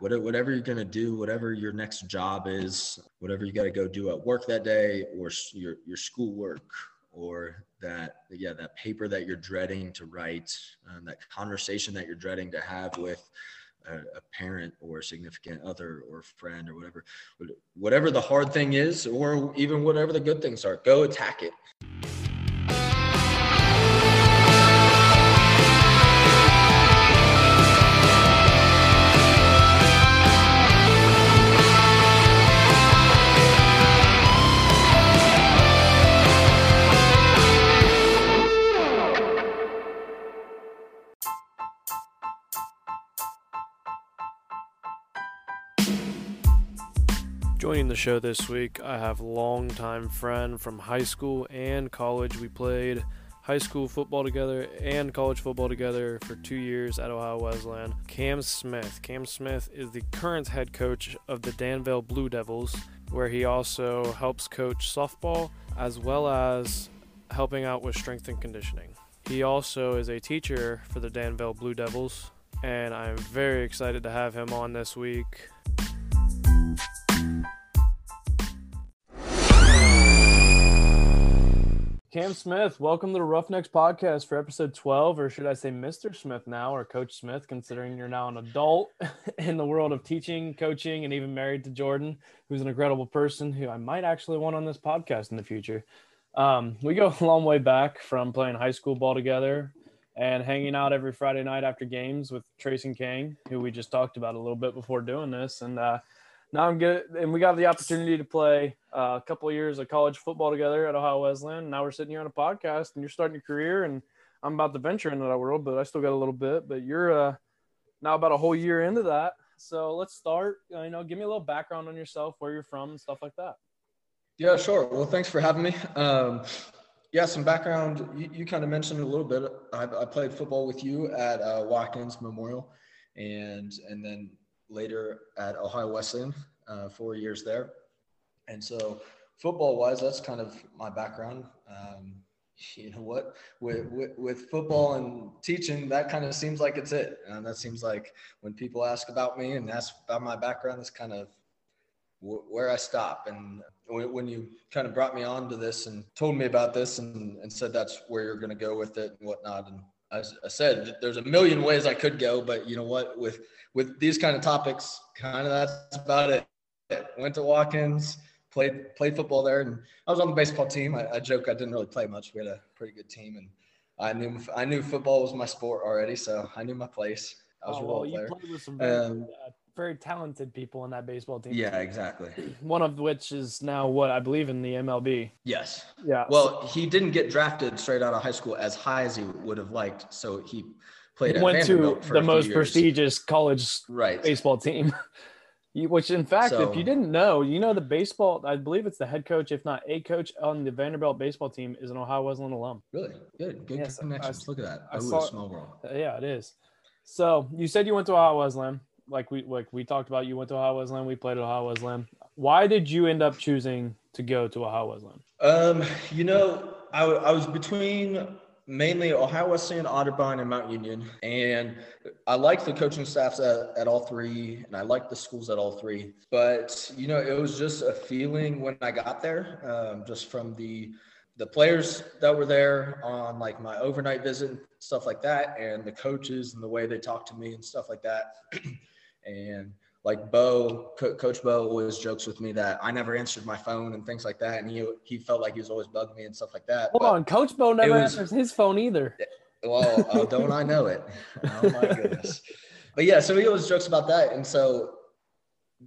whatever you're going to do, whatever your next job is, whatever you got to go do at work that day or your, your schoolwork or that, yeah, that paper that you're dreading to write, um, that conversation that you're dreading to have with a, a parent or a significant other or friend or whatever, whatever the hard thing is, or even whatever the good things are, go attack it. The show this week, I have a longtime friend from high school and college. We played high school football together and college football together for two years at Ohio Wesleyan. Cam Smith. Cam Smith is the current head coach of the Danville Blue Devils, where he also helps coach softball as well as helping out with strength and conditioning. He also is a teacher for the Danville Blue Devils, and I'm very excited to have him on this week. Cam Smith, welcome to the Roughnecks podcast for episode 12, or should I say Mr. Smith now, or Coach Smith, considering you're now an adult in the world of teaching, coaching, and even married to Jordan, who's an incredible person who I might actually want on this podcast in the future. Um, we go a long way back from playing high school ball together and hanging out every Friday night after games with Trace and King, who we just talked about a little bit before doing this. And uh, now I'm good. And we got the opportunity to play uh, a couple of years of college football together at Ohio Wesleyan. Now we're sitting here on a podcast, and you're starting your career, and I'm about to venture into that world, but I still got a little bit. But you're uh, now about a whole year into that. So let's start. Uh, you know, give me a little background on yourself, where you're from, and stuff like that. Yeah, sure. Well, thanks for having me. Um, yeah, some background. You, you kind of mentioned a little bit. I, I played football with you at uh, Watkins Memorial, and and then later at Ohio Wesleyan, uh, four years there. And so, football wise, that's kind of my background. Um, you know what? With, with, with football and teaching, that kind of seems like it's it. And that seems like when people ask about me and ask about my background, that's kind of where I stop. And when you kind of brought me on to this and told me about this and, and said that's where you're going to go with it and whatnot, and I, I said there's a million ways I could go, but you know what? With with these kind of topics, kind of that's about it. Went to Watkins, played played football there, and I was on the baseball team. I, I joke I didn't really play much. We had a pretty good team, and I knew I knew football was my sport already, so I knew my place. I was oh, a role well, player. You played with some very, um, uh, very talented people in that baseball team. Yeah, exactly. One of which is now what I believe in the MLB. Yes. Yeah. Well, he didn't get drafted straight out of high school as high as he would have liked, so he played. went to the most prestigious college right. baseball team. Which, in fact, so, if you didn't know, you know the baseball. I believe it's the head coach, if not a coach on the Vanderbilt baseball team, is an Ohio Wesleyan alum. Really good, good yes, connections. I, Look at that. I saw, small world. Yeah, it is. So you said you went to Ohio Wesleyan, like we like we talked about. You went to Ohio Wesleyan. We played at Ohio Wesleyan. Why did you end up choosing to go to Ohio Wesleyan? Um, you know, I, I was between mainly Ohio Wesleyan, Otterbein, and Mount Union. And I like the coaching staffs at, at all three, and I like the schools at all three. But, you know, it was just a feeling when I got there, um, just from the the players that were there on like my overnight visit and stuff like that and the coaches and the way they talked to me and stuff like that and like Bo, Co- Coach Bo always jokes with me that I never answered my phone and things like that, and he he felt like he was always bugging me and stuff like that. Hold but on, Coach Bo never was, answers his phone either. Well, uh, don't I know it? Oh my goodness! But yeah, so he always jokes about that, and so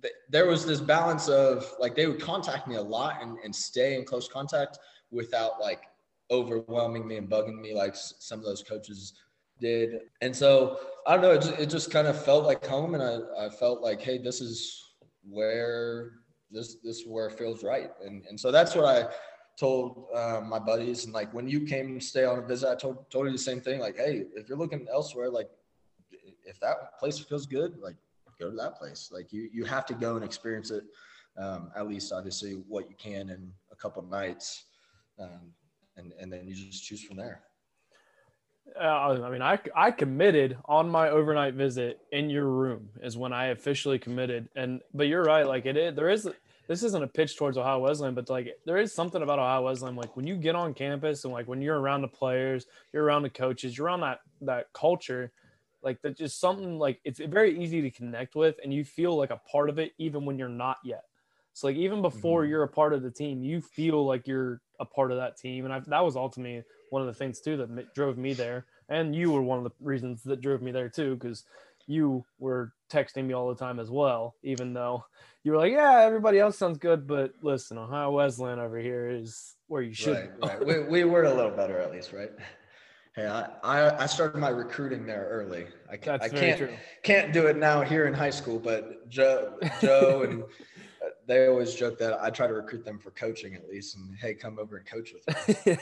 th- there was this balance of like they would contact me a lot and, and stay in close contact without like overwhelming me and bugging me like some of those coaches did. And so I don't know, it just, it just kind of felt like home. And I, I felt like, hey, this is where this this is where it feels right. And and so that's what I told uh, my buddies. And like when you came to stay on a visit, I told told you the same thing. Like, hey, if you're looking elsewhere, like if that place feels good, like go to that place. Like you you have to go and experience it. Um, at least obviously what you can in a couple nights. Um, and, and then you just choose from there Uh, I mean, I, I committed on my overnight visit in your room is when I officially committed. And but you're right, like it is. There is this isn't a pitch towards Ohio Wesleyan, but like there is something about Ohio Wesleyan. Like when you get on campus and like when you're around the players, you're around the coaches, you're around that that culture. Like that, just something like it's very easy to connect with, and you feel like a part of it even when you're not yet. So like even before mm-hmm. you're a part of the team, you feel like you're a part of that team, and I, that was ultimately one of the things too that drove me there. And you were one of the reasons that drove me there too, because you were texting me all the time as well, even though you were like, yeah, everybody else sounds good, but listen, Ohio Wesleyan over here is where you should. Right, right. we, we were a little better at least, right? Hey, I, I, started my recruiting there early. I, That's I can't true. can't do it now here in high school, but Joe Joe and uh, they always joke that I try to recruit them for coaching at least, and hey, come over and coach with me.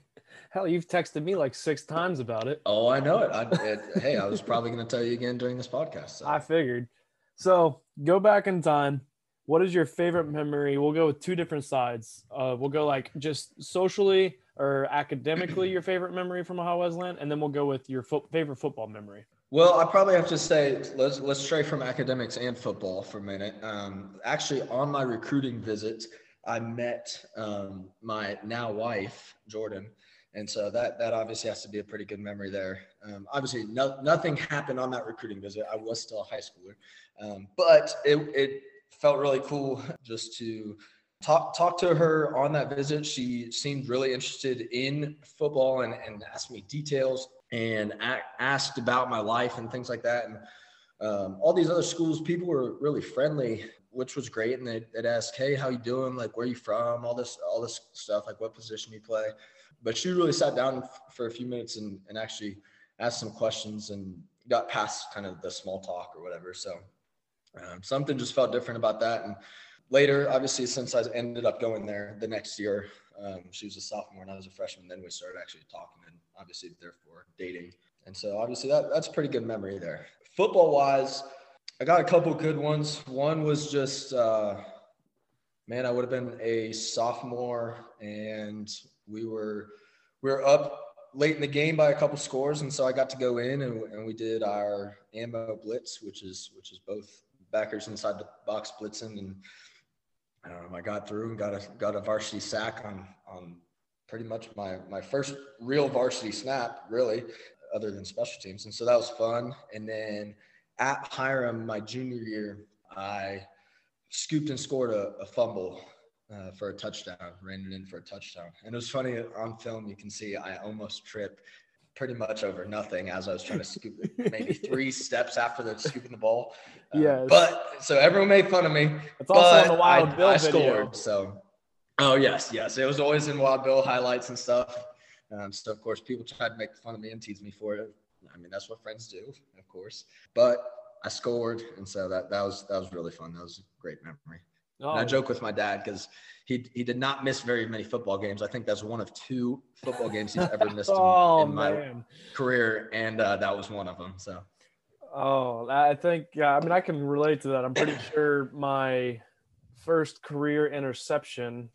Hell, you've texted me like six times about it. Oh, I know it. I, it hey, I was probably going to tell you again during this podcast. So. I figured. So go back in time. What is your favorite memory? We'll go with two different sides. Uh, we'll go like just socially or academically your favorite memory from Ohio Wesleyan, and then we'll go with your fo- favorite football memory. Well, I probably have to say let's let's stray from academics and football for a minute. Um, actually, on my recruiting visit, I met um, my now wife Jordan, and so that that obviously has to be a pretty good memory there. Um, obviously, no, nothing happened on that recruiting visit. I was still a high schooler, um, but it it felt really cool just to talk talk to her on that visit. She seemed really interested in football and, and asked me details and asked about my life and things like that. And um, all these other schools, people were really friendly, which was great. And they'd, they'd ask, "Hey, how you doing? Like, where you from? All this, all this stuff. Like, what position you play?" But she really sat down for a few minutes and, and actually asked some questions and got past kind of the small talk or whatever. So um, something just felt different about that. And later, obviously, since I ended up going there the next year, um, she was a sophomore and I was a freshman. Then we started actually talking and obviously, therefore, dating. And so, obviously, that, that's a pretty good memory there. Football wise, I got a couple good ones. One was just, uh, man, I would have been a sophomore and we were we were up late in the game by a couple scores, and so I got to go in and, and we did our ammo blitz, which is which is both backers inside the box blitzing and um, I got through and got a got a varsity sack on on pretty much my my first real varsity snap, really, other than special teams, and so that was fun. And then at Hiram, my junior year, I scooped and scored a, a fumble uh, for a touchdown, ran it in for a touchdown. And it was funny on film, you can see I almost tripped pretty much over nothing as I was trying to scoop it, maybe three steps after the scooping the ball. Uh, yeah. But so everyone made fun of me. It's also on the Wild I, Bill I video. scored. So, oh yes, yes, it was always in Wild Bill highlights and stuff. Um, so of course, people tried to make fun of me and tease me for it. I mean, that's what friends do, of course. But I scored, and so that that was that was really fun. That was a great memory. Oh. I joke with my dad because he he did not miss very many football games. I think that's one of two football games he's ever missed oh, in, in my career, and uh, that was one of them. So. Oh, I think yeah. I mean, I can relate to that. I'm pretty sure my first career interception.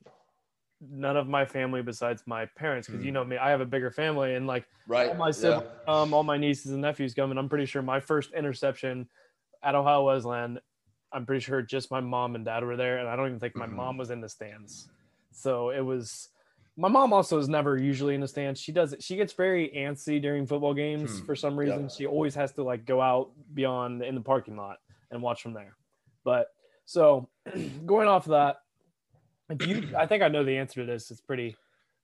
None of my family besides my parents, because mm. you hmm. know me, I have a bigger family, and like right. all my siblings, yeah. um, all my nieces and nephews come, and I'm pretty sure my first interception at Ohio Wesleyan I'm pretty sure just my mom and dad were there, and I don't even think my mm-hmm. mom was in the stands. So it was. My mom also is never usually in the stands. She does it. She gets very antsy during football games hmm. for some reason. Yep. She always has to like go out beyond in the parking lot and watch from there. But so going off of that, if you, I think I know the answer to this. It's pretty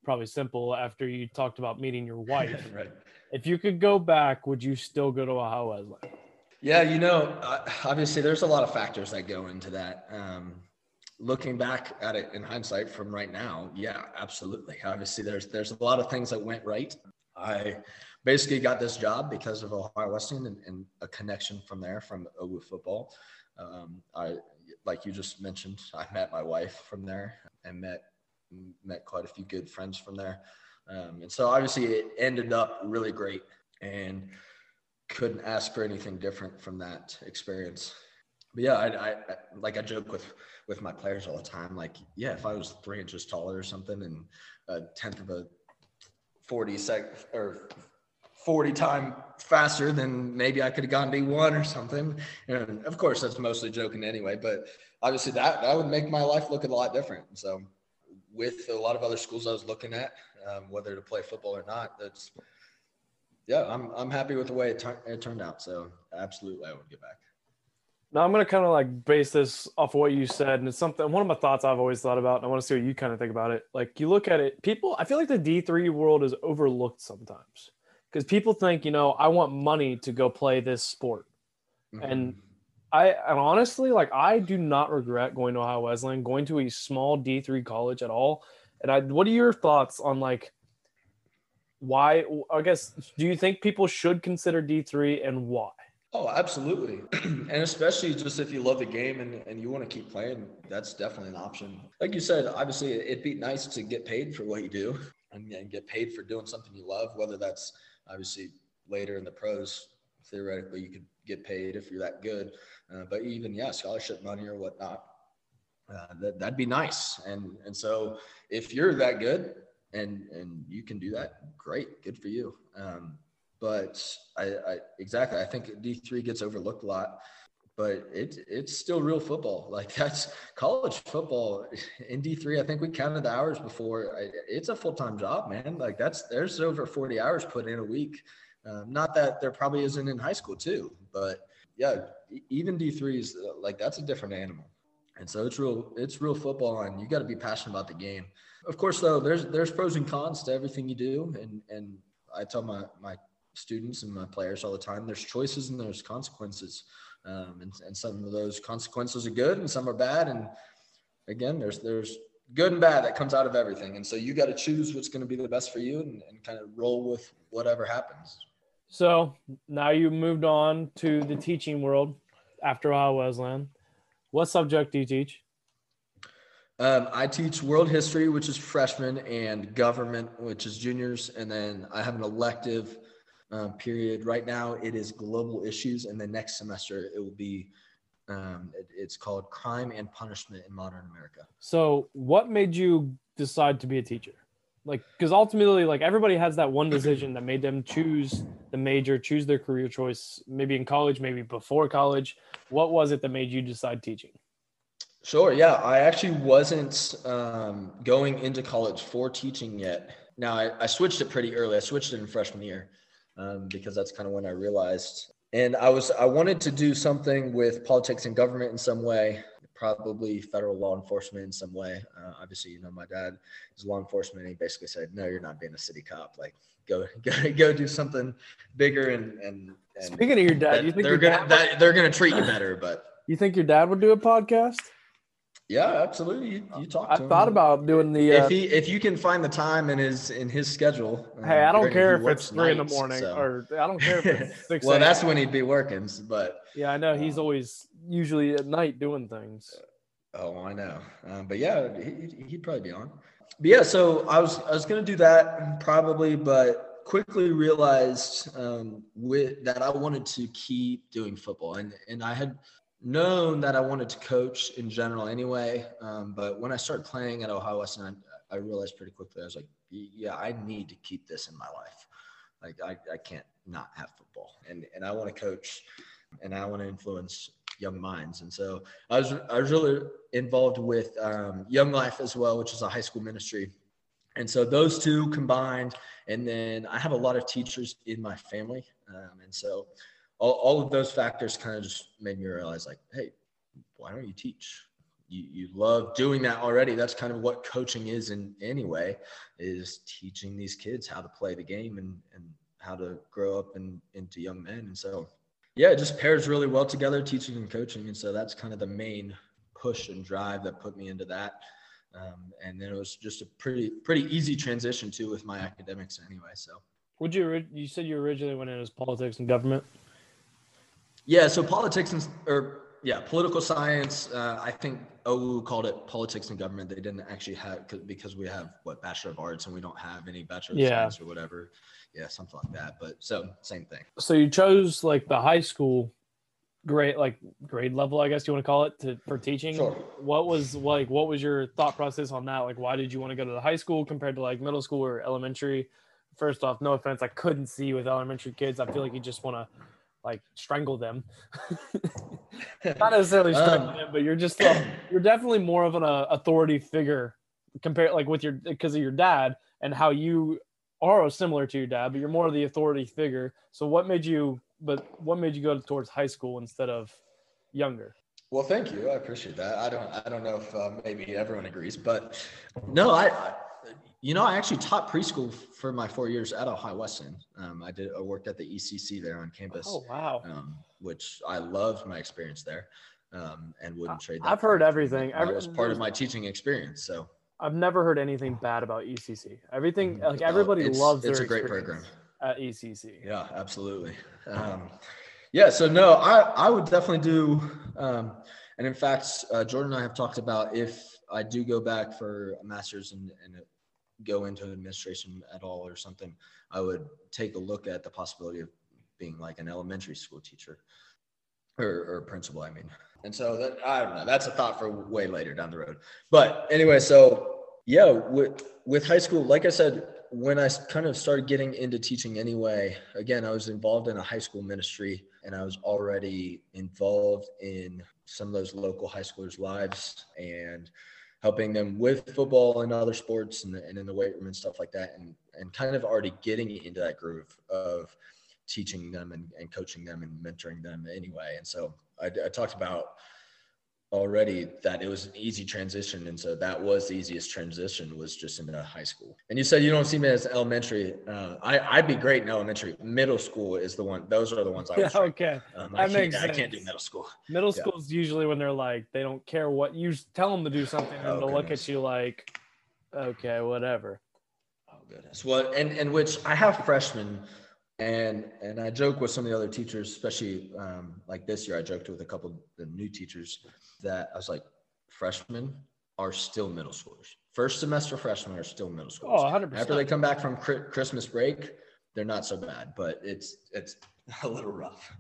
probably simple after you talked about meeting your wife. right. If you could go back, would you still go to Ohio Wesleyan? Yeah, you know, obviously there's a lot of factors that go into that. Um, looking back at it in hindsight from right now, yeah, absolutely. Obviously, there's there's a lot of things that went right. I basically got this job because of Ohio Wesleyan and, and a connection from there from OWU football. Um, I like you just mentioned, I met my wife from there and met met quite a few good friends from there. Um, and so obviously it ended up really great. And couldn't ask for anything different from that experience. But yeah, I, I, like I joke with with my players all the time. Like, yeah, if I was three inches taller or something and a tenth of a forty sec or 40 time faster than maybe I could have gone D1 or something. And of course, that's mostly joking anyway, but obviously that, that would make my life look a lot different. So with a lot of other schools I was looking at, um, whether to play football or not, that's, yeah, I'm, I'm happy with the way it, tur- it turned out. So absolutely, I would get back. Now I'm gonna kind of like base this off of what you said, and it's something one of my thoughts I've always thought about, and I want to see what you kind of think about it. Like you look at it, people, I feel like the D3 world is overlooked sometimes because people think, you know, I want money to go play this sport, mm-hmm. and I and honestly, like I do not regret going to Ohio Wesleyan, going to a small D3 college at all. And I, what are your thoughts on like why? I guess do you think people should consider D3 and why? Oh, absolutely. and especially just if you love the game and, and you want to keep playing, that's definitely an option. Like you said, obviously it'd be nice to get paid for what you do and, and get paid for doing something you love, whether that's obviously later in the pros, theoretically you could get paid if you're that good. Uh, but even, yeah, scholarship money or whatnot, uh, that, that'd be nice. And, and so if you're that good and, and you can do that, great, good for you. Um, but I, I exactly I think D three gets overlooked a lot, but it's it's still real football. Like that's college football in D three. I think we counted the hours before. It's a full time job, man. Like that's there's over forty hours put in a week. Um, not that there probably isn't in high school too, but yeah, even D three is like that's a different animal. And so it's real, it's real football, and you got to be passionate about the game. Of course, though, there's there's pros and cons to everything you do, and and I tell my my students and my players all the time. There's choices and there's consequences, um, and, and some of those consequences are good and some are bad. And again, there's there's good and bad that comes out of everything. And so you got to choose what's going to be the best for you and, and kind of roll with whatever happens. So now you moved on to the teaching world after Ohio Wesleyan. What subject do you teach? Um, I teach world history, which is freshmen, and government, which is juniors. And then I have an elective um, period. Right now, it is global issues, and the next semester it will be. Um, it, it's called crime and punishment in modern America. So, what made you decide to be a teacher? Like, because ultimately, like everybody has that one decision that made them choose the major, choose their career choice, maybe in college, maybe before college. What was it that made you decide teaching? Sure. Yeah, I actually wasn't um, going into college for teaching yet. Now I, I switched it pretty early. I switched it in freshman year um, because that's kind of when I realized. And I was I wanted to do something with politics and government in some way, probably federal law enforcement in some way. Uh, obviously, you know, my dad is law enforcement. And he basically said, "No, you're not being a city cop. Like, go go go do something bigger." And and, and speaking of your dad, you think they're gonna they're gonna treat you better? But you think your dad would do a podcast? Yeah, absolutely. You, you talk. I thought him. about doing the. Uh, if he if you can find the time in his in his schedule. Hey, I don't care if it's three nights, in the morning so. or I don't care if it's six. well, that's when he'd be working, but. Yeah, I know he's um, always usually at night doing things. Oh, I know, um, but yeah, he, he'd probably be on. But yeah, so I was I was gonna do that probably, but quickly realized um, with that I wanted to keep doing football, and and I had known that I wanted to coach in general anyway. Um, but when I started playing at Ohio Wesleyan, I, I, realized pretty quickly I was like, yeah, I need to keep this in my life. Like I, I can't not have football, and and I want to coach, and I want to influence young minds. And so I was I was really involved with um, Young Life as well, which is a high school ministry. And so those two combined, and then I have a lot of teachers in my family, um, and so all, all of those factors kind of just made me realize like, hey, why don't you teach? You, you love doing that already. That's kind of what coaching is in anyway, is teaching these kids how to play the game and, and how to grow up and into young men. And so, yeah, it just pairs really well together, teaching and coaching. And so that's kind of the main push and drive that put me into that. Um, and then it was just a pretty pretty easy transition too with my academics anyway. So, would you you said you originally went in as politics and government? Yeah, so politics and or yeah, political science. Uh, I think OU called it politics and government. They didn't actually have because we have what bachelor of arts and we don't have any bachelor of yeah. science or whatever. Yeah, something like that. But so same thing. So you chose like the high school grade like grade level i guess you want to call it to for teaching sure. what was like what was your thought process on that like why did you want to go to the high school compared to like middle school or elementary first off, no offense, I couldn't see with elementary kids. I feel like you just want to like strangle them. Not necessarily strangle um, them, but you're just uh, you're definitely more of an uh, authority figure compared like with your because of your dad and how you are similar to your dad, but you're more of the authority figure. So what made you but what made you go towards high school instead of younger? Well, thank you. I appreciate that. I don't I don't know if uh, maybe everyone agrees, but no, I, I you know, I actually taught preschool for my four years at Ohio Wesleyan. Um, I did. I worked at the ECC there on campus. Oh wow! Um, which I loved my experience there, um, and wouldn't trade. That I've heard everything. That was part of my teaching experience. So I've never heard anything bad about ECC. Everything mm-hmm. like everybody it's, loves. It's a great program at ECC. Yeah, absolutely. Um, yeah, so no, I I would definitely do. Um, and in fact, uh, Jordan and I have talked about if I do go back for a master's and, and go into administration at all or something, I would take a look at the possibility of being like an elementary school teacher or, or principal, I mean. And so that I don't know, that's a thought for way later down the road. But anyway, so yeah, with with high school, like I said, when I kind of started getting into teaching anyway, again, I was involved in a high school ministry and I was already involved in some of those local high schoolers' lives and helping them with football and other sports and, and in the weight room and stuff like that and and kind of already getting into that groove of teaching them and, and coaching them and mentoring them anyway. And so I, I talked about already that it was an easy transition and so that was the easiest transition was just into high school. And you said you don't see me as elementary uh, I, i'd be great in elementary. Middle school is the one those are the ones i yeah, okay. Um, that I, makes I can't do middle school. Middle yeah. school is usually when they're like they don't care what you tell them to do something and oh, they'll look at you like okay whatever. Oh goodness. Well and and which i have freshmen and and i joke with some of the other teachers especially um, like this year i joked with a couple of the new teachers that I was like, freshmen are still middle schoolers. First semester freshmen are still middle schoolers. Oh, 100%. After they come back from Christmas break, they're not so bad, but it's it's a little rough.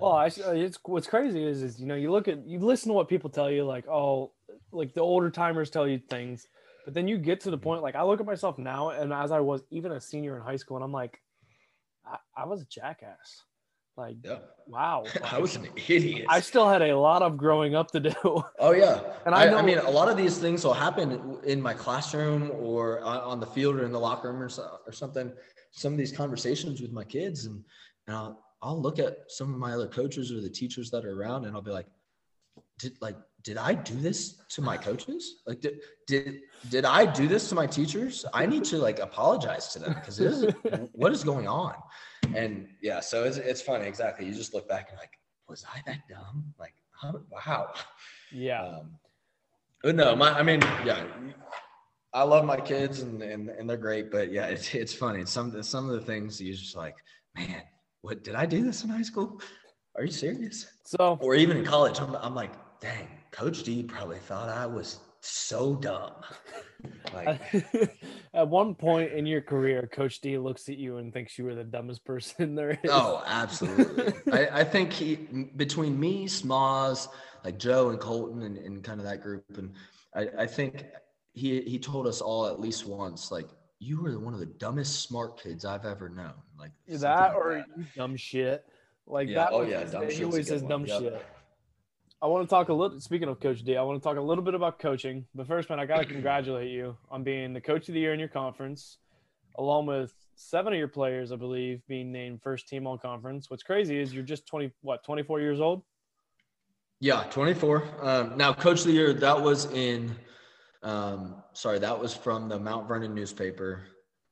Well, I, it's what's crazy is is you know you look at you listen to what people tell you like oh like the older timers tell you things, but then you get to the point like I look at myself now and as I was even a senior in high school and I'm like I, I was a jackass. Like, yeah. wow. Like, I was an idiot. I still had a lot of growing up to do. Oh, yeah. And I, I, I mean, a lot of these things will happen in my classroom or on the field or in the locker room or, so, or something. Some of these conversations with my kids, and, and I'll, I'll look at some of my other coaches or the teachers that are around, and I'll be like, did like did I do this to my coaches? Like, did did did I do this to my teachers? I need to like apologize to them because what is going on? And yeah, so it's it's funny. Exactly. You just look back and like, was I that dumb? Like, wow. Yeah. Um, but no, my I mean, yeah, I love my kids and and, and they're great. But yeah, it's it's funny. Some some of the things you're just like, man, what did I do this in high school? Are you serious? So, or even in college, I'm, I'm like, dang, Coach D probably thought I was so dumb. Like, at one point in your career, Coach D looks at you and thinks you were the dumbest person there is. Oh, absolutely. I, I, think he between me, Smoz, like Joe and Colton, and, and kind of that group, and I, I think he he told us all at least once, like you were one of the dumbest smart kids I've ever known. Like that, or that. dumb shit. Like yeah. that. Oh yeah, dumb shit. He always says dumb yep. shit. I want to talk a little. Speaking of Coach D, I want to talk a little bit about coaching. But first, man, I got to congratulate you on being the coach of the year in your conference, along with seven of your players, I believe, being named first team all conference. What's crazy is you're just twenty, what, twenty four years old? Yeah, twenty four. Um, now, coach of the year, that was in. Um, sorry, that was from the Mount Vernon newspaper.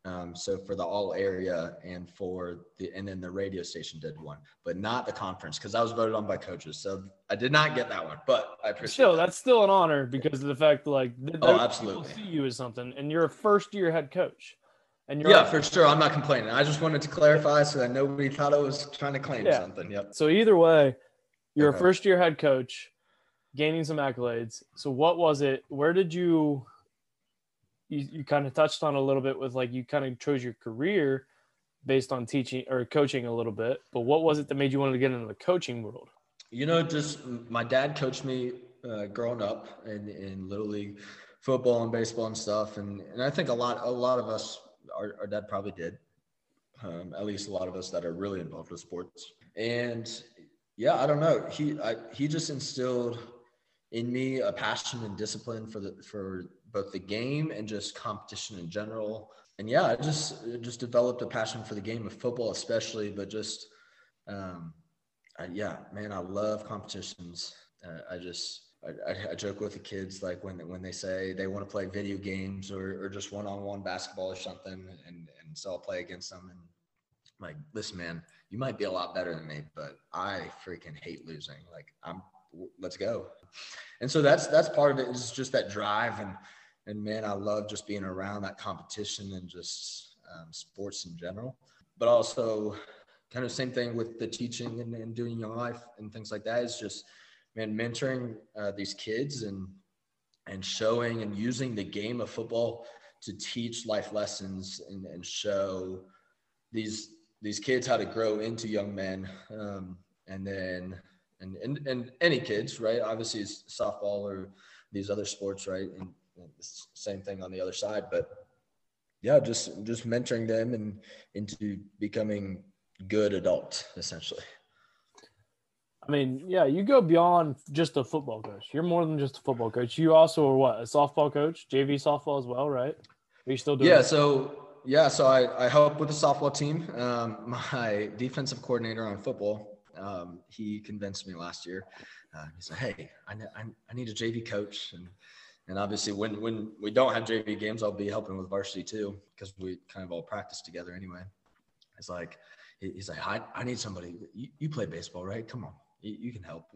Um, so for the all area and for the and then the radio station did one, but not the conference because I was voted on by coaches. So I did not get that one, but I appreciate. Still, that. that's still an honor because of the fact like oh absolutely see you as something, and you're a first year head coach. And you're yeah, for sure. I'm not complaining. I just wanted to clarify so that nobody thought I was trying to claim yeah. something. Yep. So either way, you're okay. a first year head coach, gaining some accolades. So what was it? Where did you you, you kind of touched on a little bit with like you kind of chose your career based on teaching or coaching a little bit but what was it that made you want to get into the coaching world you know just my dad coached me uh, growing up in, in little league football and baseball and stuff and, and i think a lot a lot of us our, our dad probably did Um, at least a lot of us that are really involved with sports. And yeah, I don't know. He I, he just instilled in me a passion and discipline for the for both the game and just competition in general. And yeah, I just just developed a passion for the game of football, especially, but just um, I, yeah, man, I love competitions. Uh, I just I, I, joke with the kids like when when they say they want to play video games or, or just one on one basketball or something, and and so I'll play against them and I'm like, listen, man, you might be a lot better than me, but I freaking hate losing. Like I'm, let's go. And so that's that's part of it is just that drive and and man, I love just being around that competition and just um, sports in general, but also kind of same thing with the teaching and, and doing young life and things like that. Is just man mentoring uh, these kids and and showing and using the game of football to teach life lessons and, and show these these kids how to grow into young men. Um, and then and, and and any kids right? Obviously it's softball or these other sports right? And, and same thing on the other side but yeah just just mentoring them and into becoming good adults essentially I mean, yeah, you go beyond just a football coach. You're more than just a football coach. You also are what? A softball coach, JV softball as well, right? Are you still doing Yeah, so yeah, so I, I help with the softball team. Um, my defensive coordinator on football, um, he convinced me last year. Uh, he said, "Hey, I, I, I need a JV coach," and and obviously when when we don't have JV games, I'll be helping with varsity too because we kind of all practice together anyway. It's like he's like, I, I need somebody. You, you play baseball, right? Come on, you, you, can help.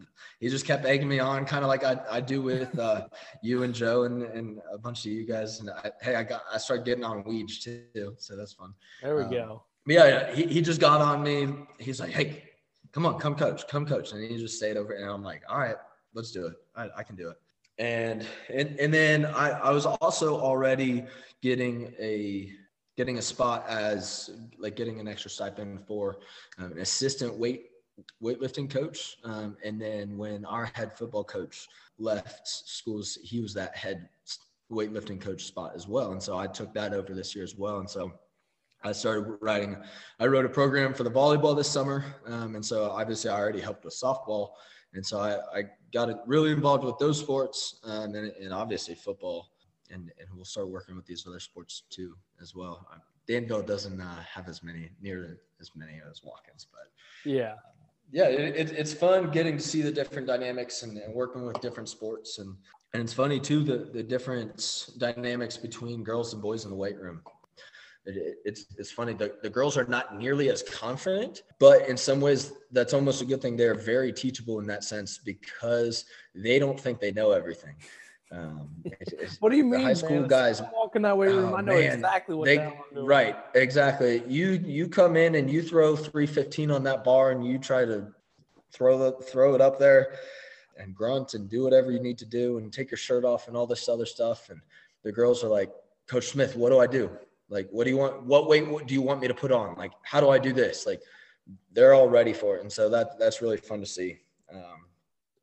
He just kept egging me on, kind of like I, I do with uh, you and Joe and, and a bunch of you guys. And I, hey, I got I started getting on Weege too, so that's fun. There we um, go. yeah, yeah, he, he just got on me. He's like, hey, come on, come coach, come coach, and he just stayed over. And I'm like, all right, let's do it. I, I can do it. And and and then I, I was also already getting a getting a spot as like getting an extra stipend for um, an assistant weight weightlifting coach. Um, and then when our head football coach left schools, he was that head weightlifting coach spot as well. And so I took that over this year as well. And so I started writing, I wrote a program for the volleyball this summer. Um, and so obviously I already helped with softball. And so I, I got really involved with those sports um, and, and obviously football. And, and we'll start working with these other sports too as well. Danville doesn't uh, have as many near as many as Watkins, but yeah, yeah, it, it's fun getting to see the different dynamics and, and, working with different sports. And, and it's funny too, the, the different dynamics between girls and boys in the weight room. It, it, it's, it's funny. The, the girls are not nearly as confident, but in some ways that's almost a good thing. They're very teachable in that sense because they don't think they know everything. Um, what do you mean, high school man? guys walking that room? Oh, I know man. exactly what they, right, exactly. You you come in and you throw three fifteen on that bar, and you try to throw the throw it up there, and grunt and do whatever you need to do, and take your shirt off and all this other stuff. And the girls are like, Coach Smith, what do I do? Like, what do you want? What weight do you want me to put on? Like, how do I do this? Like, they're all ready for it, and so that that's really fun to see. Um,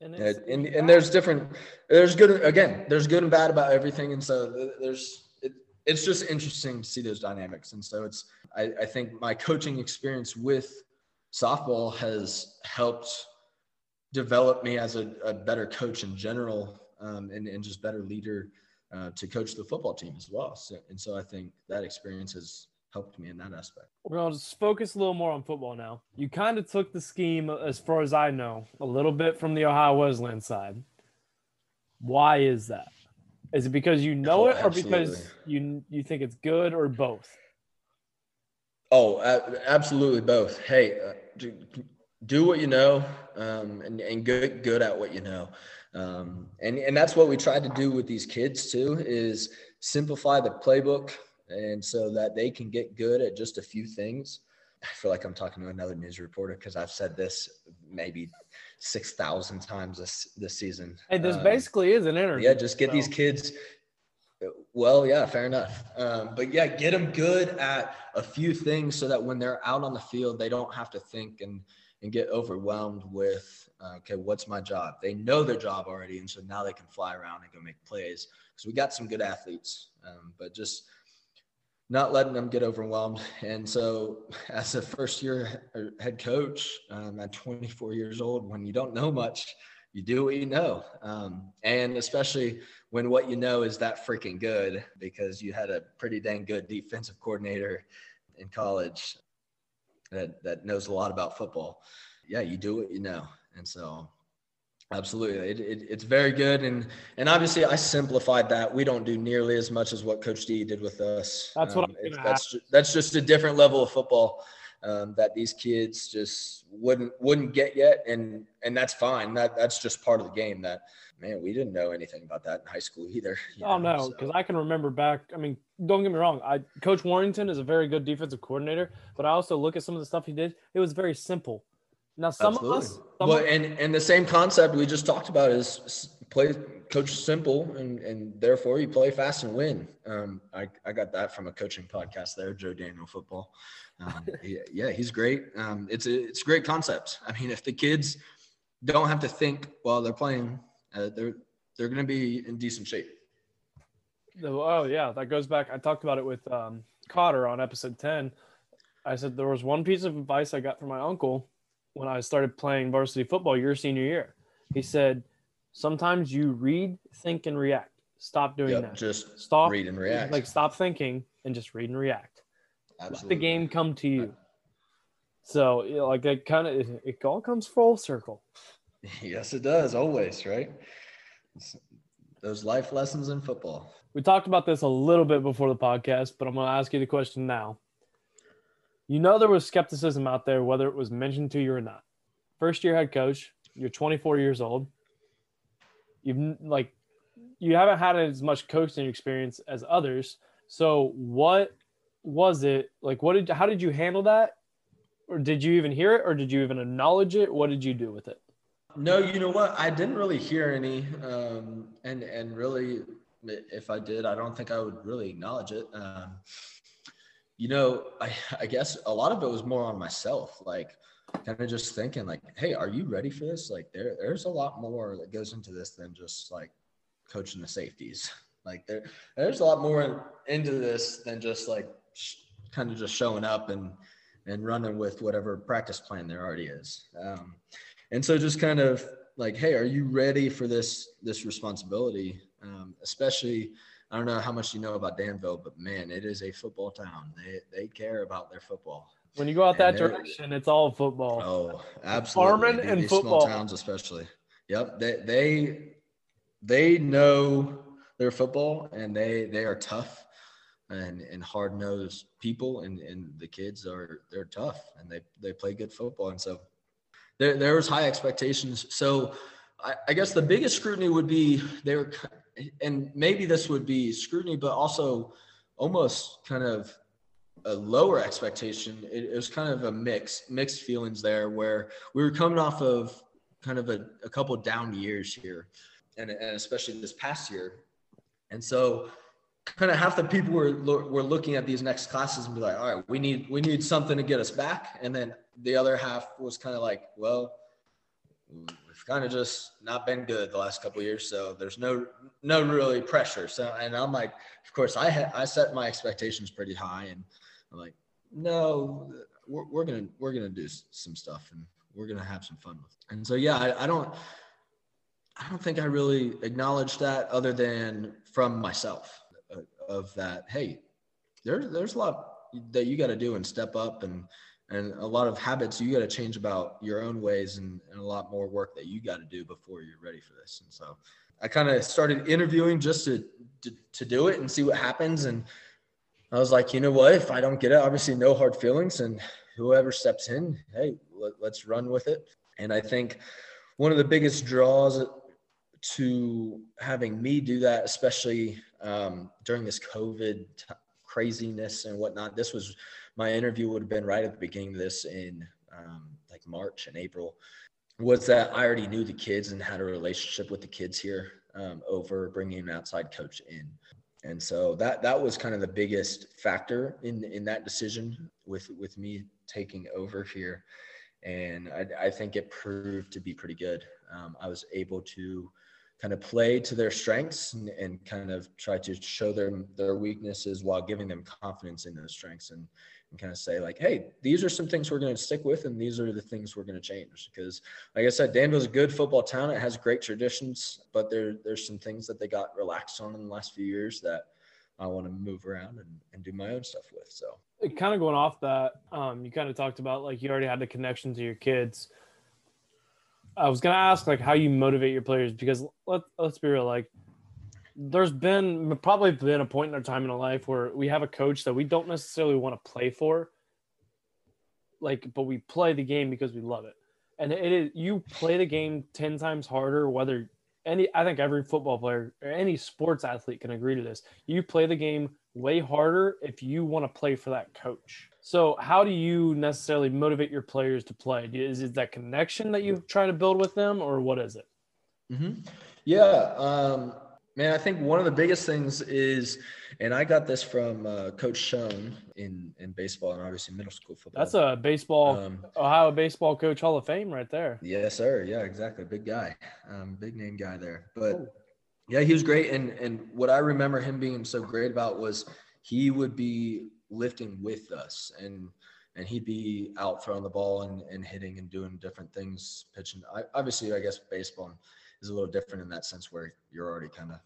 and, and, and there's different there's good again there's good and bad about everything and so there's it, it's just interesting to see those dynamics and so it's I, I think my coaching experience with softball has helped develop me as a, a better coach in general um, and, and just better leader uh, to coach the football team as well so, and so i think that experience has helped me in that aspect. We're going to just focus a little more on football now. You kind of took the scheme, as far as I know, a little bit from the Ohio Wesleyan side. Why is that? Is it because you know oh, it, or because you you think it's good, or both? Oh, absolutely both. Hey, uh, do, do, what you know, um, and and good good at what you know, um, and and that's what we tried to do with these kids too. Is simplify the playbook and so that they can get good at just a few things. I feel like I'm talking to another news reporter because I've said this maybe six thousand times this this season. Hey, this um, basically is an interview. Yeah, just get so. these kids. Well, yeah, fair enough. Um, but yeah, get them good at a few things so that when they're out on the field, they don't have to think and and get overwhelmed with uh, okay, what's my job? They know their job already, and so now they can fly around and go make plays. Because we got some good athletes, um, but just not letting them get overwhelmed. And so, as a first year head coach um, at 24 years old, when you don't know much, you do what you know. Um, and especially when what you know is that freaking good, because you had a pretty dang good defensive coordinator in college that, that knows a lot about football. Yeah, you do what you know. And so Absolutely, it, it, it's very good, and and obviously I simplified that. We don't do nearly as much as what Coach D did with us. That's what um, that's just, that's just a different level of football um, that these kids just wouldn't wouldn't get yet, and and that's fine. That that's just part of the game. That man, we didn't know anything about that in high school either. Oh know, no, because so. I can remember back. I mean, don't get me wrong. I Coach Warrington is a very good defensive coordinator, but I also look at some of the stuff he did. It was very simple now, some Absolutely. of us. Some well, and and the same concept we just talked about is play coach simple, and and therefore you play fast and win. Um, I I got that from a coaching podcast there, Joe Daniel Football. Um, he, yeah, he's great. Um, it's a it's a great concept. I mean, if the kids don't have to think while they're playing, uh, they're they're going to be in decent shape. Oh yeah, that goes back. I talked about it with um, Cotter on episode ten. I said there was one piece of advice I got from my uncle when I started playing varsity football your senior year. He said, sometimes you read, think, and react. Stop doing yep, that. Just stop read and react. Like stop thinking and just read and react. Absolutely. Let the game come to you. So you know, like it kind of it all comes full circle. Yes, it does. Always, right? It's those life lessons in football. We talked about this a little bit before the podcast, but I'm going to ask you the question now you know there was skepticism out there whether it was mentioned to you or not. First year head coach, you're 24 years old. You've like you haven't had as much coaching experience as others. So what was it like? What did how did you handle that? Or did you even hear it, or did you even acknowledge it? What did you do with it? No, you know what? I didn't really hear any, um, and and really, if I did, I don't think I would really acknowledge it. Um, you know, I, I guess a lot of it was more on myself, like kind of just thinking like, Hey, are you ready for this? Like there, there's a lot more that goes into this than just like coaching the safeties. Like there, there's a lot more into this than just like sh- kind of just showing up and, and running with whatever practice plan there already is. Um, and so just kind of like, Hey, are you ready for this, this responsibility? Um, especially, I don't know how much you know about Danville, but man, it is a football town. They they care about their football. When you go out that direction, it's all football. Oh, absolutely. Farming and football. Small towns, especially. Yep. They they they know their football, and they they are tough and and hard nosed people, and and the kids are they're tough, and they they play good football, and so there there was high expectations. So. I, I guess the biggest scrutiny would be they were and maybe this would be scrutiny, but also almost kind of a lower expectation. It, it, was kind of a mix, mixed feelings there, where we were coming off of kind of a, a couple down years here, and, and especially this past year, and so kind of half the people were were looking at these next classes and be like, all right, we need we need something to get us back, and then the other half was kind of like, well we've kind of just not been good the last couple years. So there's no no really pressure. So and I'm like, of course, I ha- I set my expectations pretty high, and I'm like, no, we're, we're gonna we're gonna do some stuff, and we're gonna have some fun with. It. And so yeah, I, I don't I don't think I really acknowledged that other than from myself uh, of that. Hey, there's there's a lot that you got to do and step up and and a lot of habits you got to change about your own ways and, and, a lot more work that you got to do before you're ready for this and so i kind of started interviewing just to, to, to do it and see what happens and i was like you know what if i don't get it obviously no hard feelings and whoever steps in hey let, let's run with it and i think one of the biggest draws to having me do that especially um, during this covid t- craziness and whatnot this was my interview would have been right at the beginning of this in um, like March and April, was that I already knew the kids and had a relationship with the kids here um, over bringing an outside coach in. And so that that was kind of the biggest factor in in that decision with with me taking over here, and I, I think it proved to be pretty good. Um, I was able to kind of play to their strengths and, and kind of try to show them their weaknesses while giving them confidence in those strengths and, and kind of say like, hey, these are some things we're going to stick with, and these are the things we're going to change. Because, like I said, Danville's a good football town. It has great traditions, but there there's some things that they got relaxed on in the last few years that I want to move around and, and do my own stuff with. So, kind of going off that, um, you kind of talked about like you already had the connection to your kids. I was gonna ask like how you motivate your players because let let's be real, like there's been probably been a point in our time in our life where we have a coach that we don't necessarily want to play for, like, but we play the game because we love it. And it is you play the game ten times harder, whether any I think every football player or any sports athlete can agree to this. You play the game way harder if you want to play for that coach. So, how do you necessarily motivate your players to play? Is it that connection that you try to build with them, or what is it? Mm-hmm. Yeah, um, man, I think one of the biggest things is, and I got this from uh, Coach Schoen in in baseball and obviously middle school football. That's a baseball um, Ohio baseball coach Hall of Fame right there. Yes, sir. Yeah, exactly. Big guy, um, big name guy there. But oh. yeah, he was great. And and what I remember him being so great about was he would be lifting with us and and he'd be out throwing the ball and, and hitting and doing different things pitching I, obviously i guess baseball is a little different in that sense where you're already kind of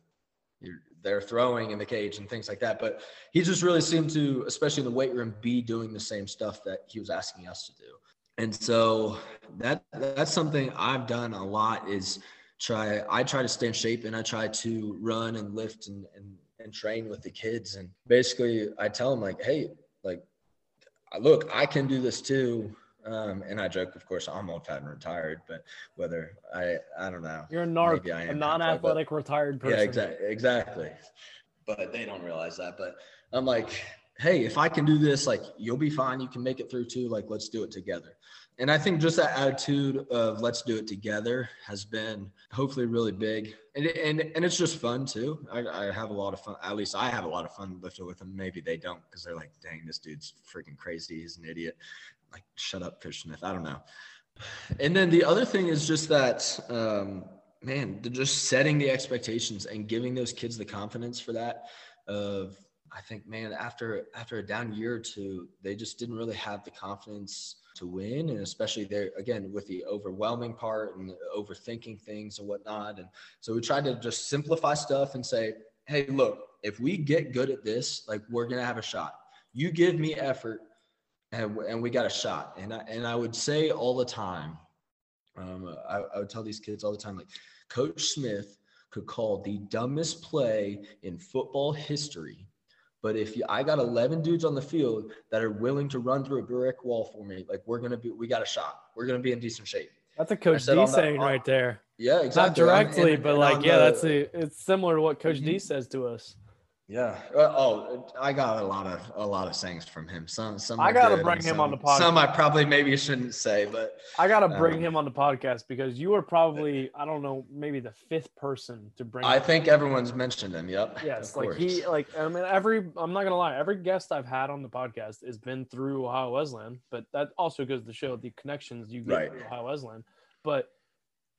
they're throwing in the cage and things like that but he just really seemed to especially in the weight room be doing the same stuff that he was asking us to do and so that that's something i've done a lot is try i try to stay in shape and i try to run and lift and, and and train with the kids. And basically, I tell them like, hey, like, look, I can do this too. Um, and I joke, of course, I'm old, fat, and retired. But whether I, I don't know. You're a narc, a non-athletic but, retired person. Yeah, exactly, exactly. But they don't realize that. But I'm like, hey, if I can do this, like, you'll be fine. You can make it through too. Like, let's do it together and I think just that attitude of let's do it together has been hopefully really big. And, and, and it's just fun too. I, I have a lot of fun. At least I have a lot of fun lifting with them. Maybe they don't because they're like, dang, this dude's freaking crazy. He's an idiot. Like, shut up, Coach Smith. I don't know. And then the other thing is just that, um, man, just setting the expectations and giving those kids the confidence for that of, I think, man, after after a down year or two, they just didn't really have the confidence to win and especially there again with the overwhelming part and overthinking things and whatnot and so we tried to just simplify stuff and say hey look if we get good at this like we're gonna have a shot you give me effort and, and we got a shot and I, and I would say all the time um, I, I would tell these kids all the time like coach smith could call the dumbest play in football history but if you, I got 11 dudes on the field that are willing to run through a brick wall for me, like we're gonna be, we got a shot. We're gonna be in decent shape. That's a Coach D saying right there. Yeah, exactly. Not directly, and, but and like, yeah, the, that's a. It's similar to what Coach D mm-hmm. says to us. Yeah. Uh, oh, I got a lot of a lot of sayings from him. Some some I gotta bring him some, on the podcast. Some I probably maybe shouldn't say, but I gotta bring um, him on the podcast because you are probably I don't know maybe the fifth person to bring. I think everyone's mentioned him. Yep. Yes, like he like I mean every I'm not gonna lie every guest I've had on the podcast has been through Ohio Wesleyan, but that also goes to show the connections you get right. through Ohio Wesleyan. But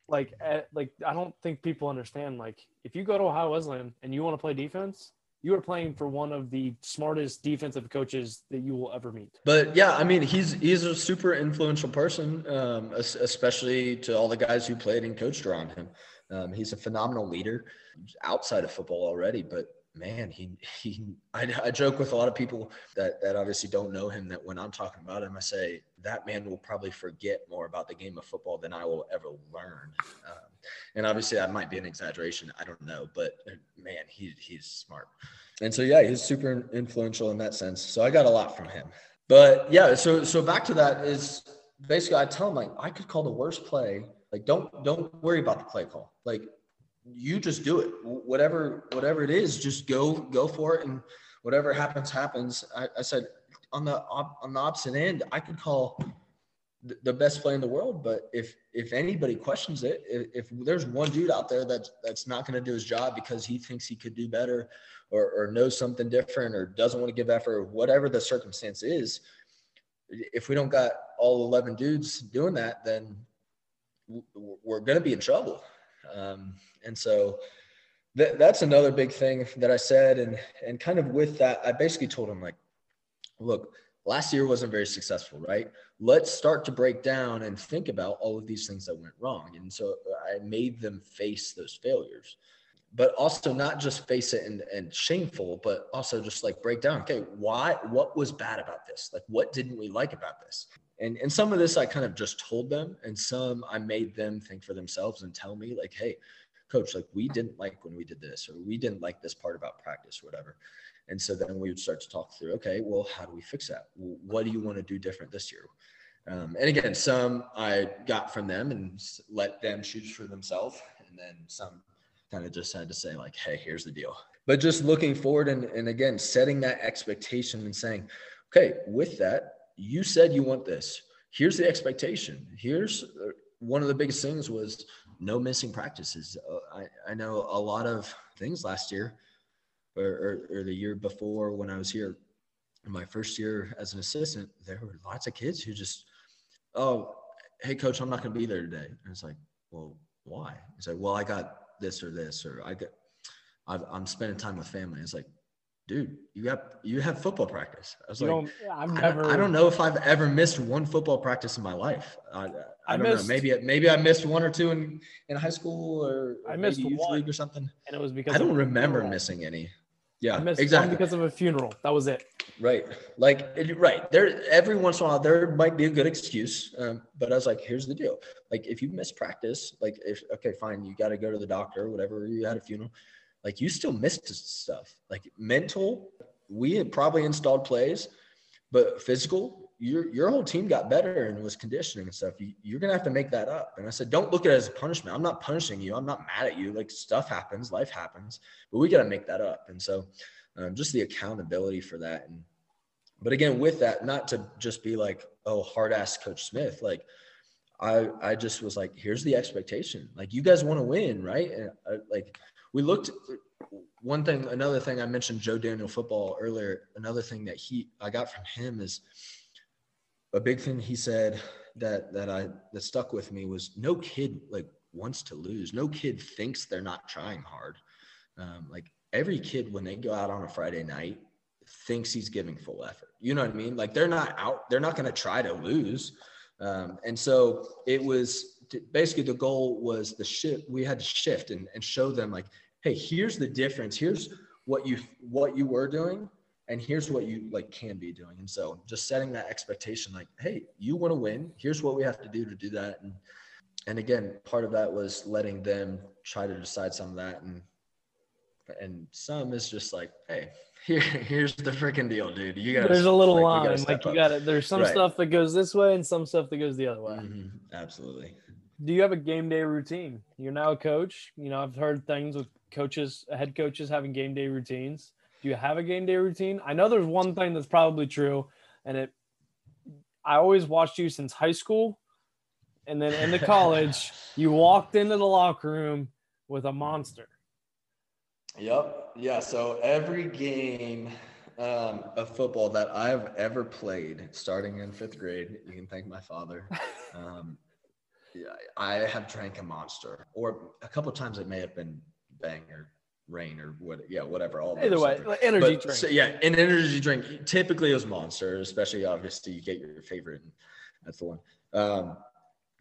like at, like I don't think people understand like if you go to Ohio Wesleyan and you want to play defense you are playing for one of the smartest defensive coaches that you will ever meet. But yeah, I mean, he's he's a super influential person, um, especially to all the guys who played and coached around him. Um, he's a phenomenal leader outside of football already, but man, he he. I, I joke with a lot of people that that obviously don't know him. That when I'm talking about him, I say that man will probably forget more about the game of football than I will ever learn. Um, and obviously, that might be an exaggeration. I don't know, but uh, man, he he's smart. And so yeah, he's super influential in that sense. So I got a lot from him. But yeah, so so back to that is basically I tell him like I could call the worst play. Like don't don't worry about the play call. Like you just do it. Whatever whatever it is, just go go for it, and whatever happens happens. I, I said on the on the opposite end, I could call the best play in the world, but if if anybody questions it, if, if there's one dude out there that's that's not going to do his job because he thinks he could do better, or, or knows something different, or doesn't want to give effort, or whatever the circumstance is, if we don't got all 11 dudes doing that, then we're going to be in trouble Um, and so th- that's another big thing that I said. And, and kind of with that, I basically told him like, look, last year wasn't very successful, right? Let's start to break down and think about all of these things that went wrong. And so I made them face those failures, but also not just face it and, and shameful, but also just like break down, okay, why, what was bad about this? Like, what didn't we like about this? And, and some of this I kind of just told them, and some I made them think for themselves and tell me, like, hey, coach, like we didn't like when we did this, or we didn't like this part about practice, or whatever. And so then we would start to talk through, okay, well, how do we fix that? What do you want to do different this year? Um, and again, some I got from them and let them choose for themselves. And then some kind of just had to say, like, hey, here's the deal. But just looking forward and, and again, setting that expectation and saying, okay, with that, you said you want this. Here's the expectation. Here's uh, one of the biggest things was no missing practices. Uh, I, I know a lot of things last year or, or, or the year before when I was here, my first year as an assistant, there were lots of kids who just, oh, hey, coach, I'm not going to be there today. And it's like, well, why? It's like, well, I got this or this, or I got, I'm spending time with family. It's like, dude, you got you have football practice. I was you like, I've never, I, I, don't know if I've ever missed one football practice in my life. I, I, I don't missed, know. Maybe maybe I missed one or two in, in high school or, or I missed youth one, league or something. And it was because I don't remember missing any. Yeah, I missed exactly. because of a funeral. That was it. Right. Like, right. There, every once in a while, there might be a good excuse. Um, but I was like, here's the deal. Like, if you miss practice, like, if, okay, fine, you got to go to the doctor, or whatever, you had a funeral, like, you still missed stuff. Like, mental, we had probably installed plays, but physical, your, your whole team got better and was conditioning and stuff. You, you're going to have to make that up. And I said, don't look at it as a punishment. I'm not punishing you. I'm not mad at you. Like, stuff happens, life happens, but we got to make that up. And so, um, just the accountability for that. And, but again, with that, not to just be like, oh, hard ass Coach Smith. Like, I I just was like, here's the expectation. Like, you guys want to win, right? And I, uh, like, we looked. One thing, another thing I mentioned Joe Daniel football earlier. Another thing that he I got from him is a big thing he said that that I that stuck with me was no kid like wants to lose. No kid thinks they're not trying hard. Um, like every kid when they go out on a Friday night thinks he's giving full effort. You know what I mean? Like they're not out, they're not going to try to lose. Um, and so it was basically the goal was the shift. We had to shift and, and show them like, hey, here's the difference. Here's what you what you were doing, and here's what you like can be doing. And so just setting that expectation, like, hey, you want to win. Here's what we have to do to do that. And and again, part of that was letting them try to decide some of that and and some is just like, hey, here, here's the freaking deal, dude. You got there's a little like, line, like you got it. There's some right. stuff that goes this way and some stuff that goes the other way. Mm-hmm. Absolutely. Do you have a game day routine? You're now a coach. You know, I've heard things with coaches, head coaches having game day routines. Do you have a game day routine? I know there's one thing that's probably true, and it. I always watched you since high school, and then in the college, you walked into the locker room with a monster Yep. Yeah. So every game um, of football that I've ever played, starting in fifth grade, you can thank my father. Um, I have drank a monster, or a couple times it may have been bang or rain or what, yeah, whatever. All either way, like energy but, drink. So, yeah, an energy drink. Typically, it was Monster, especially obviously you get your favorite. That's the one. Um,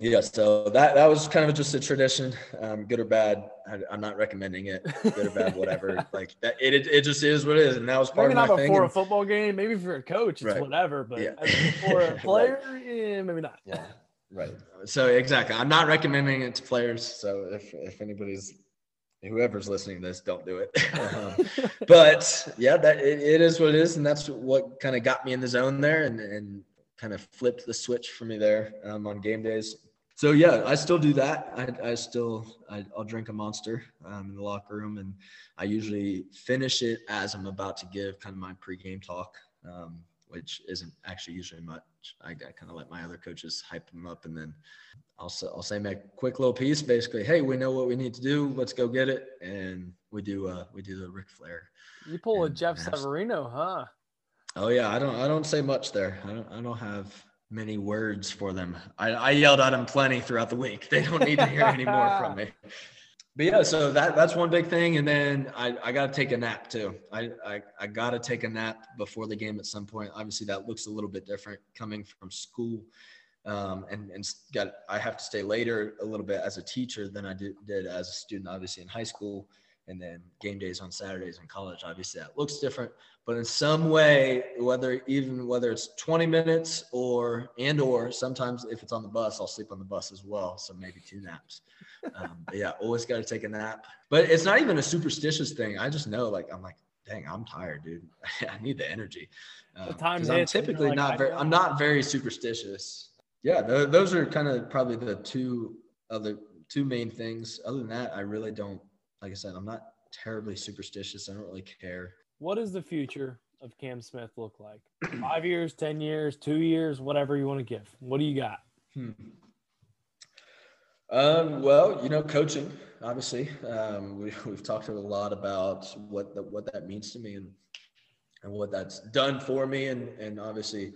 yeah, so that that was kind of just a tradition, um, good or bad. I, am not recommending it, good or bad, whatever. like that, it, it, it just is what it is, and that was part maybe of my thing. Maybe not before a football game, maybe for a coach, it's right. whatever. But yeah. for a player, yeah, maybe not. Yeah, right. So exactly, I'm not recommending it to players. So if if anybody's whoever's listening to this, don't do it. um, but yeah, that it, it is what it is, and that's what kind of got me in the zone there, and and kind of flipped the switch for me there um, on game days so yeah, I still do that. I, I still I, will drink a monster um, in the locker room, and I usually finish it as I'm about to give kind of my pregame talk, um, which isn't actually usually much. I, I kind of let my other coaches hype them up, and then I'll I'll say my quick little piece, basically, hey, we know what we need to do. Let's go get it, and we do uh we do the Ric Flair. You pull a Jeff Severino, huh? Oh yeah, I don't I don't say much there. I don't I don't have many words for them. I, I yelled at them plenty throughout the week. They don't need to hear any more from me. but yeah, so that that's one big thing, and then I, I got to take a nap too. I I, I got to take a nap before the game at some point. Obviously, that looks a little bit different coming from school, um, and and got I have to stay later a little bit as a teacher than I did, did as a student, obviously in high school, and then game days on Saturdays in college. Obviously, that looks different, but in some way, whether even whether it's 20 minutes or and or sometimes if it's on the bus, I'll sleep on the bus as well. So maybe two naps. Um, but yeah, always got to take a nap. But it's not even a superstitious thing. I just know, like, I'm like, dang, I'm tired, dude. I need the energy. Um, the I'm typically like, not very. I'm not very superstitious. Yeah, th- those are kind of probably the two other two main things. Other than that, I really don't. Like I said, I'm not terribly superstitious. I don't really care. What does the future of Cam Smith look like? Five years, ten years, two years, whatever you want to give. What do you got? Hmm. Um, well, you know, coaching, obviously, um, we, we've talked a lot about what the, what that means to me and, and what that's done for me and, and obviously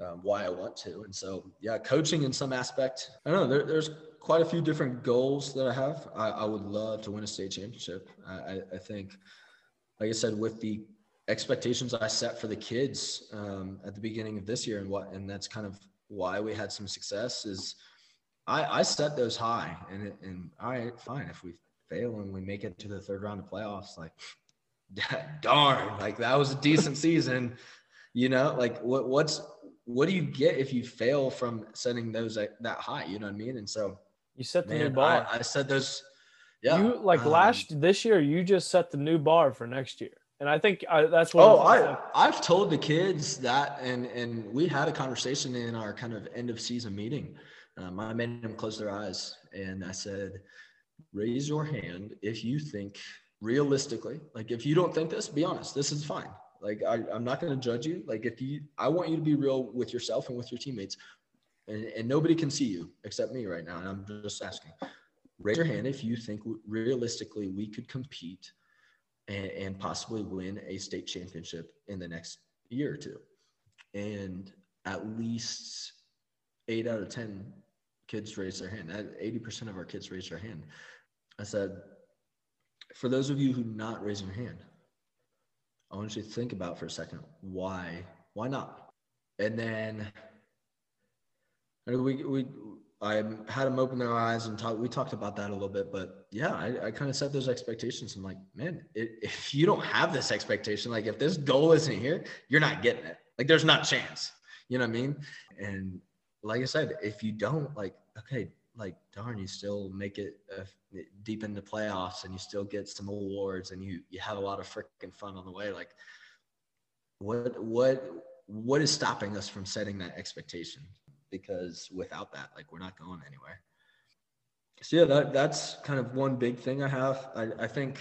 um, why I want to. And so, yeah, coaching in some aspect, I don't know, there, there's quite a few different goals that I have. I, I would love to win a state championship. I, I, think, like I said, with the expectations I set for the kids um, at the beginning of this year and what, and that's kind of why we had some success is – I, I set those high, and it, and all right, fine. If we fail and we make it to the third round of playoffs, like darn, like that was a decent season. You know, like what what's what do you get if you fail from setting those that high? You know what I mean? And so you set the man, new bar. I, I said those. Yeah. You like um, last this year, you just set the new bar for next year. And I think I, that's what. Oh, I I've told the kids that, and and we had a conversation in our kind of end of season meeting um, I made them close their eyes and I said, raise your hand if you think realistically, like if you don't think this, be honest, this is fine. Like I, am not going to judge you. Like if you, I want you to be real with yourself and with your teammates and, and nobody can see you except me right now. And I'm just asking, raise your hand if you think realistically we could compete and, and possibly win a state championship in the next year or two. And at least eight out of 10 kids raised their hand. 80% of our kids raised their hand. I said, for those of you who not raising your hand, I want you to think about for a second why why not? And then we we I had them open their eyes and talk. We talked about that a little bit, but yeah, I, I kind of set those expectations. I'm like, man, it, if you don't have this expectation, like if this goal isn't here, you're not getting it. Like there's not chance. You know what I mean? And like I said, if you don't like, okay, like darn, you still make it uh, deep into playoffs and you still get some awards and you you have a lot of freaking fun on the way. Like, what what what is stopping us from setting that expectation? Because without that, like, we're not going anywhere. So yeah, that that's kind of one big thing I have. I I think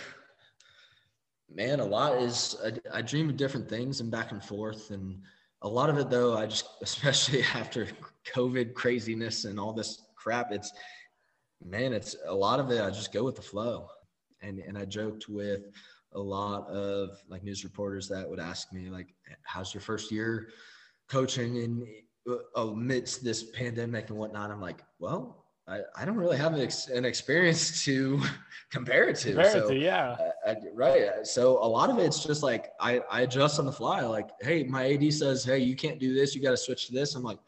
man, a lot is I, I, dream of different things and back and forth. And a lot of it, though, I just, especially after COVID craziness and all this crap, it's man, it's a lot of it. I just go with the flow, and and I joked with a lot of like news reporters that would ask me like, "How's your first year coaching in uh, Uh, amidst this pandemic and whatnot?" I'm like, "Well, I, I don't really have an, ex- an experience to compare it to. Compare so, to, yeah. Uh, I, right. So a lot of it's just like I, I adjust on the fly. Like, hey, my AD says, hey, you can't do this. You got to switch to this. I'm like,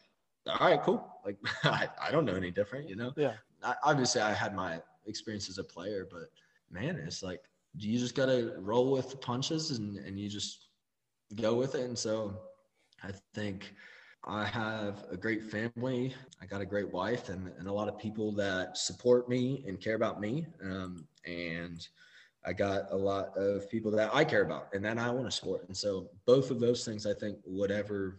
all right, cool. Like I, I don't know any different, you know? Yeah. I, obviously I had my experience as a player, but man, it's like, you just got to roll with punches and, and you just go with it. And so I think I have a great family. I got a great wife and, and a lot of people that support me and care about me. Um, and I got a lot of people that I care about and that I want to support. And so both of those things, I think whatever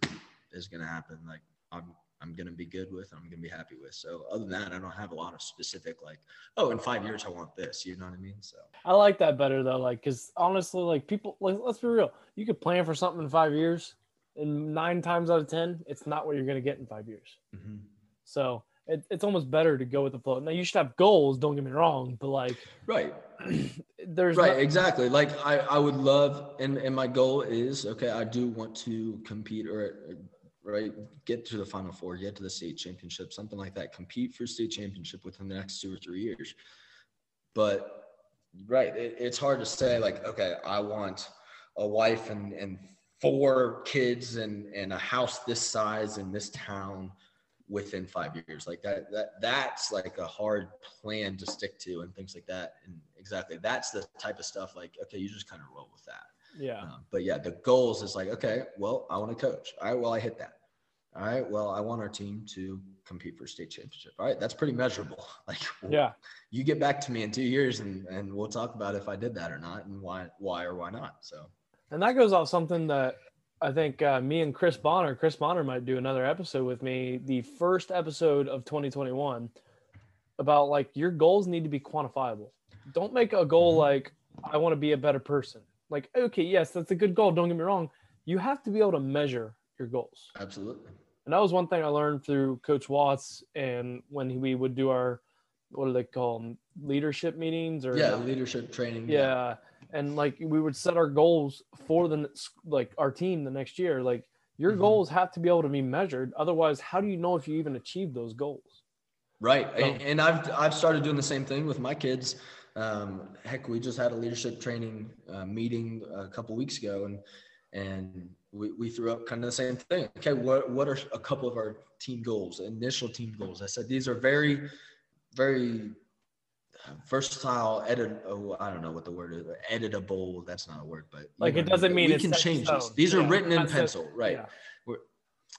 is going to happen, like I'm I'm going to be good with, I'm going to be happy with. So other than that, I don't have a lot of specific like, oh, in five years I want this. You know what I mean? So I like that better though, like because honestly, like people, like let's be real, you could plan for something in five years, and nine times out of ten, it's not what you're going to get in five years. Mm-hmm. So it, it's almost better to go with the flow. Now you should have goals. Don't get me wrong, but like right, there's right exactly. Like I I would love and and my goal is okay. I do want to compete or right? Get to the Final Four, get to the state championship, something like that. Compete for state championship within the next two or three years. but right, it, it's hard to say like, okay, I want a wife and and four kids and and a house this size in this town within five years. Like that that that's like a hard plan to stick to and things like that. And exactly that's the type of stuff like okay you just kind of roll with that. Yeah. Um, but yeah the goals is like okay well i want to coach. All right well i hit that. All right well i want our team to compete for state championship. All right that's pretty measurable. Like yeah. you get back to me in two years and and we'll talk about if i did that or not and why why or why not. So and that goes off something that I think uh, me and Chris Bonner, Chris Bonner might do another episode with me, the first episode of 2021 about like your goals need to be quantifiable. Don't make a goal mm-hmm. like I want to be a better person. Like, okay, yes, that's a good goal. Don't get me wrong. You have to be able to measure your goals. Absolutely. And that was one thing I learned through Coach Watts and when we would do our what do they call them? Leadership meetings or yeah, leadership training. yeah. yeah and like we would set our goals for the like our team the next year. Like your mm-hmm. goals have to be able to be measured. Otherwise how do you know if you even achieve those goals? Right. So, and, and, i've i've started doing the same thing with my kids. Um, heck we just had a leadership training uh, meeting a couple weeks ago and and we, we threw up kind of the same thing. Okay what what are a couple of our team goals initial team goals? I said these are very very versatile edit oh i don't know what the word is editable that's not a word but like it doesn't mean we can change these. these yeah. are written in pencil right. yeah.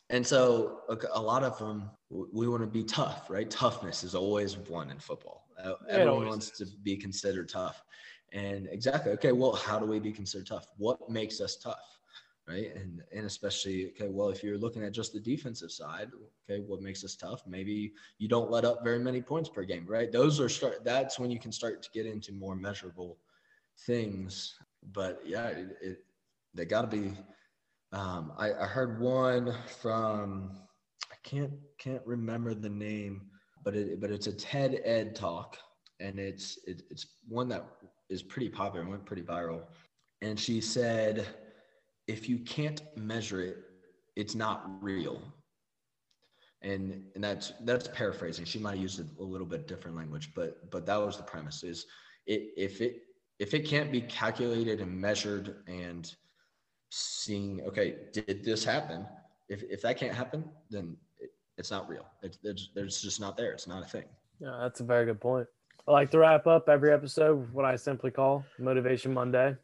and so a, a, lot of them we want to be tough right? Toughness is always one in football. Everyone wants is. to be considered tough. And exactly okay well how do we be considered tough? What makes us tough right? And and especially okay, well, if you're looking at just the defensive side, okay, what makes us tough? Maybe you don't let up very many points per game, right? Those are start. That's when you can start to get into more measurable things. But yeah, it, it they got to be. Um, I, I heard one from I can't can't remember the name, but it but it's a TED Ed talk, and it's it, it's one that is pretty popular, went pretty viral, and she said if you can't measure it, it's not real. And and that's that's paraphrasing. She might have used a little bit different language, but but that was the premise. Is it if it if it can't be calculated and measured and seeing okay did this happen if, if that can't happen then it, it's not real it's, it's, it's just not there it's not a thing yeah that's a very good point i like to wrap up every episode with what i simply call motivation monday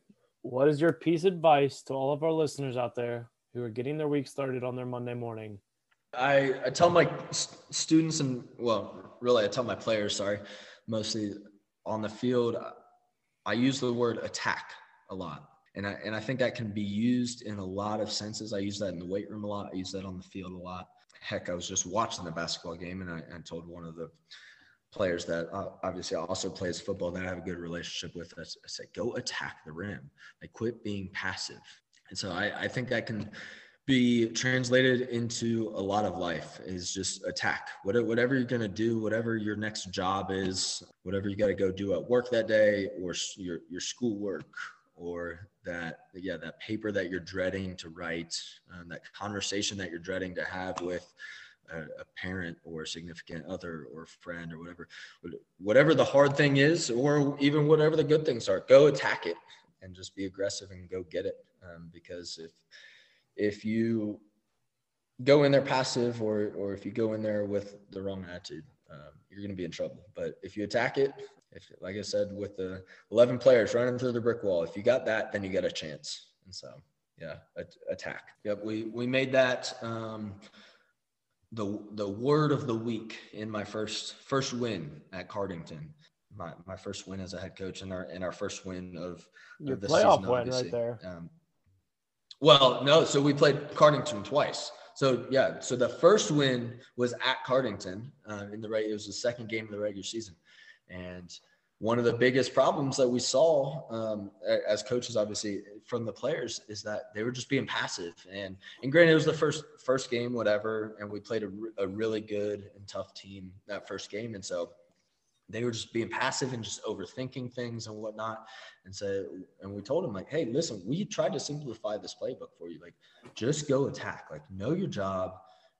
what is your piece of advice to all of our listeners out there who are getting their week started on their Monday morning? I, I tell my students and well, really, I tell my players, sorry, mostly on the field, I use the word attack a lot. And I, and I think that can be used in a lot of senses. I use that in the weight room a lot. I use that on the field a lot. Heck, I was just watching the basketball game and I, I told one of the players that uh, obviously also plays football that I have a good relationship with. I, I go attack the rim. Like quit being passive. And so I, I think that can be translated into a lot of life is just attack whatever you're going to do whatever your next job is whatever you got to go do at work that day or your, your schoolwork or that yeah that paper that you're dreading to write um, that conversation that you're dreading to have with a, a parent or a significant other or friend or whatever, whatever the hard thing is, or even whatever the good things are, go attack it and just be aggressive and go get it. Um, because if if you go in there passive or or if you go in there with the wrong attitude, um, you're going to be in trouble. But if you attack it, if like I said, with the 11 players running through the brick wall, if you got that, then you got a chance. And so, yeah, attack. Yep, we we made that. Um, the the word of the week in my first first win at Cardington. My my first win as a head coach and our and our first win of, Your of the playoff season, win right there. Um, well, no, so we played Cardington twice. So yeah, so the first win was at Cardington uh, in the right. it was the second game of the regular season, and one of the biggest problems that we saw um, as coaches, obviously from the players, is that they were just being passive. And and granted, it was the first first game, whatever, and we played a, a really good and tough team that first game, and so they were just being passive and just overthinking things and whatnot. And so, and we told them like, hey, listen, we tried to simplify this playbook for you. Like, just go attack. Like, know your job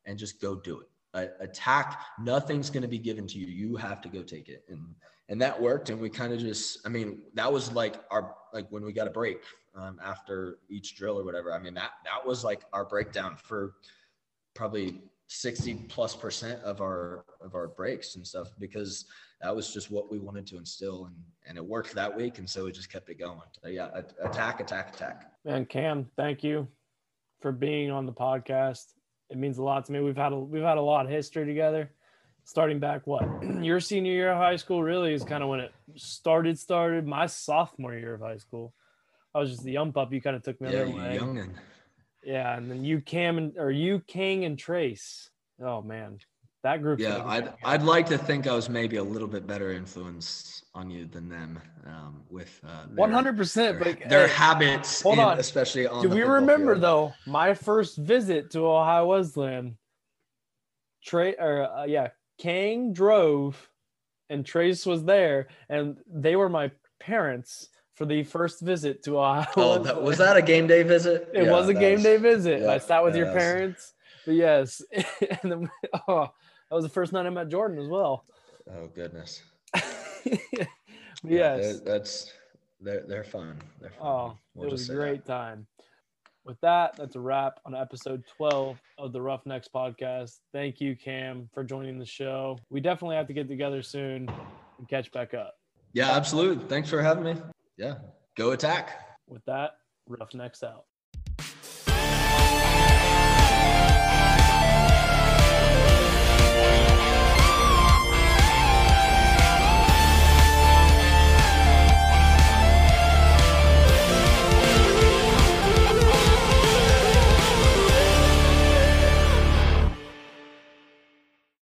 and just go do it. Uh, attack. Nothing's going to be given to you. You have to go take it. And and that worked. And we kind of just, I mean, that was like our like when we got a break um, after each drill or whatever. I mean, that that was like our breakdown for probably 60 plus percent of our of our breaks and stuff because that was just what we wanted to instill and and it worked that week and so we just kept it going so yeah attack attack attack man cam thank you for being on the podcast it means a lot to me we've had a we've had a lot of history together starting back what your senior year of high school really is kind of when it started started my sophomore year of high school i was just the young pup you kind of took me yeah, under wing young yeah, and then you Cam and or you King and Trace. Oh man, that group. Yeah, I'd I'd like to think I was maybe a little bit better influence on you than them um, with one hundred percent. But their hey, habits, hold on, especially on. Do we remember field. though my first visit to Ohio Wesleyan? Trey or uh, yeah, King drove, and Trace was there, and they were my parents for the first visit to Ohio. Oh, that, was that a game day visit? It yeah, was a game was, day visit. Yeah, I sat with your was. parents. But yes, and then, oh, that was the first night I met Jordan as well. Oh goodness. yes, yeah, that's they're they're fun. They're fun. Oh, we'll it was a great that. time. With that, that's a wrap on episode 12 of the Roughnecks podcast. Thank you, Cam, for joining the show. We definitely have to get together soon and catch back up. Yeah, absolutely. Thanks for having me yeah, go attack. With that, Roughnecks out.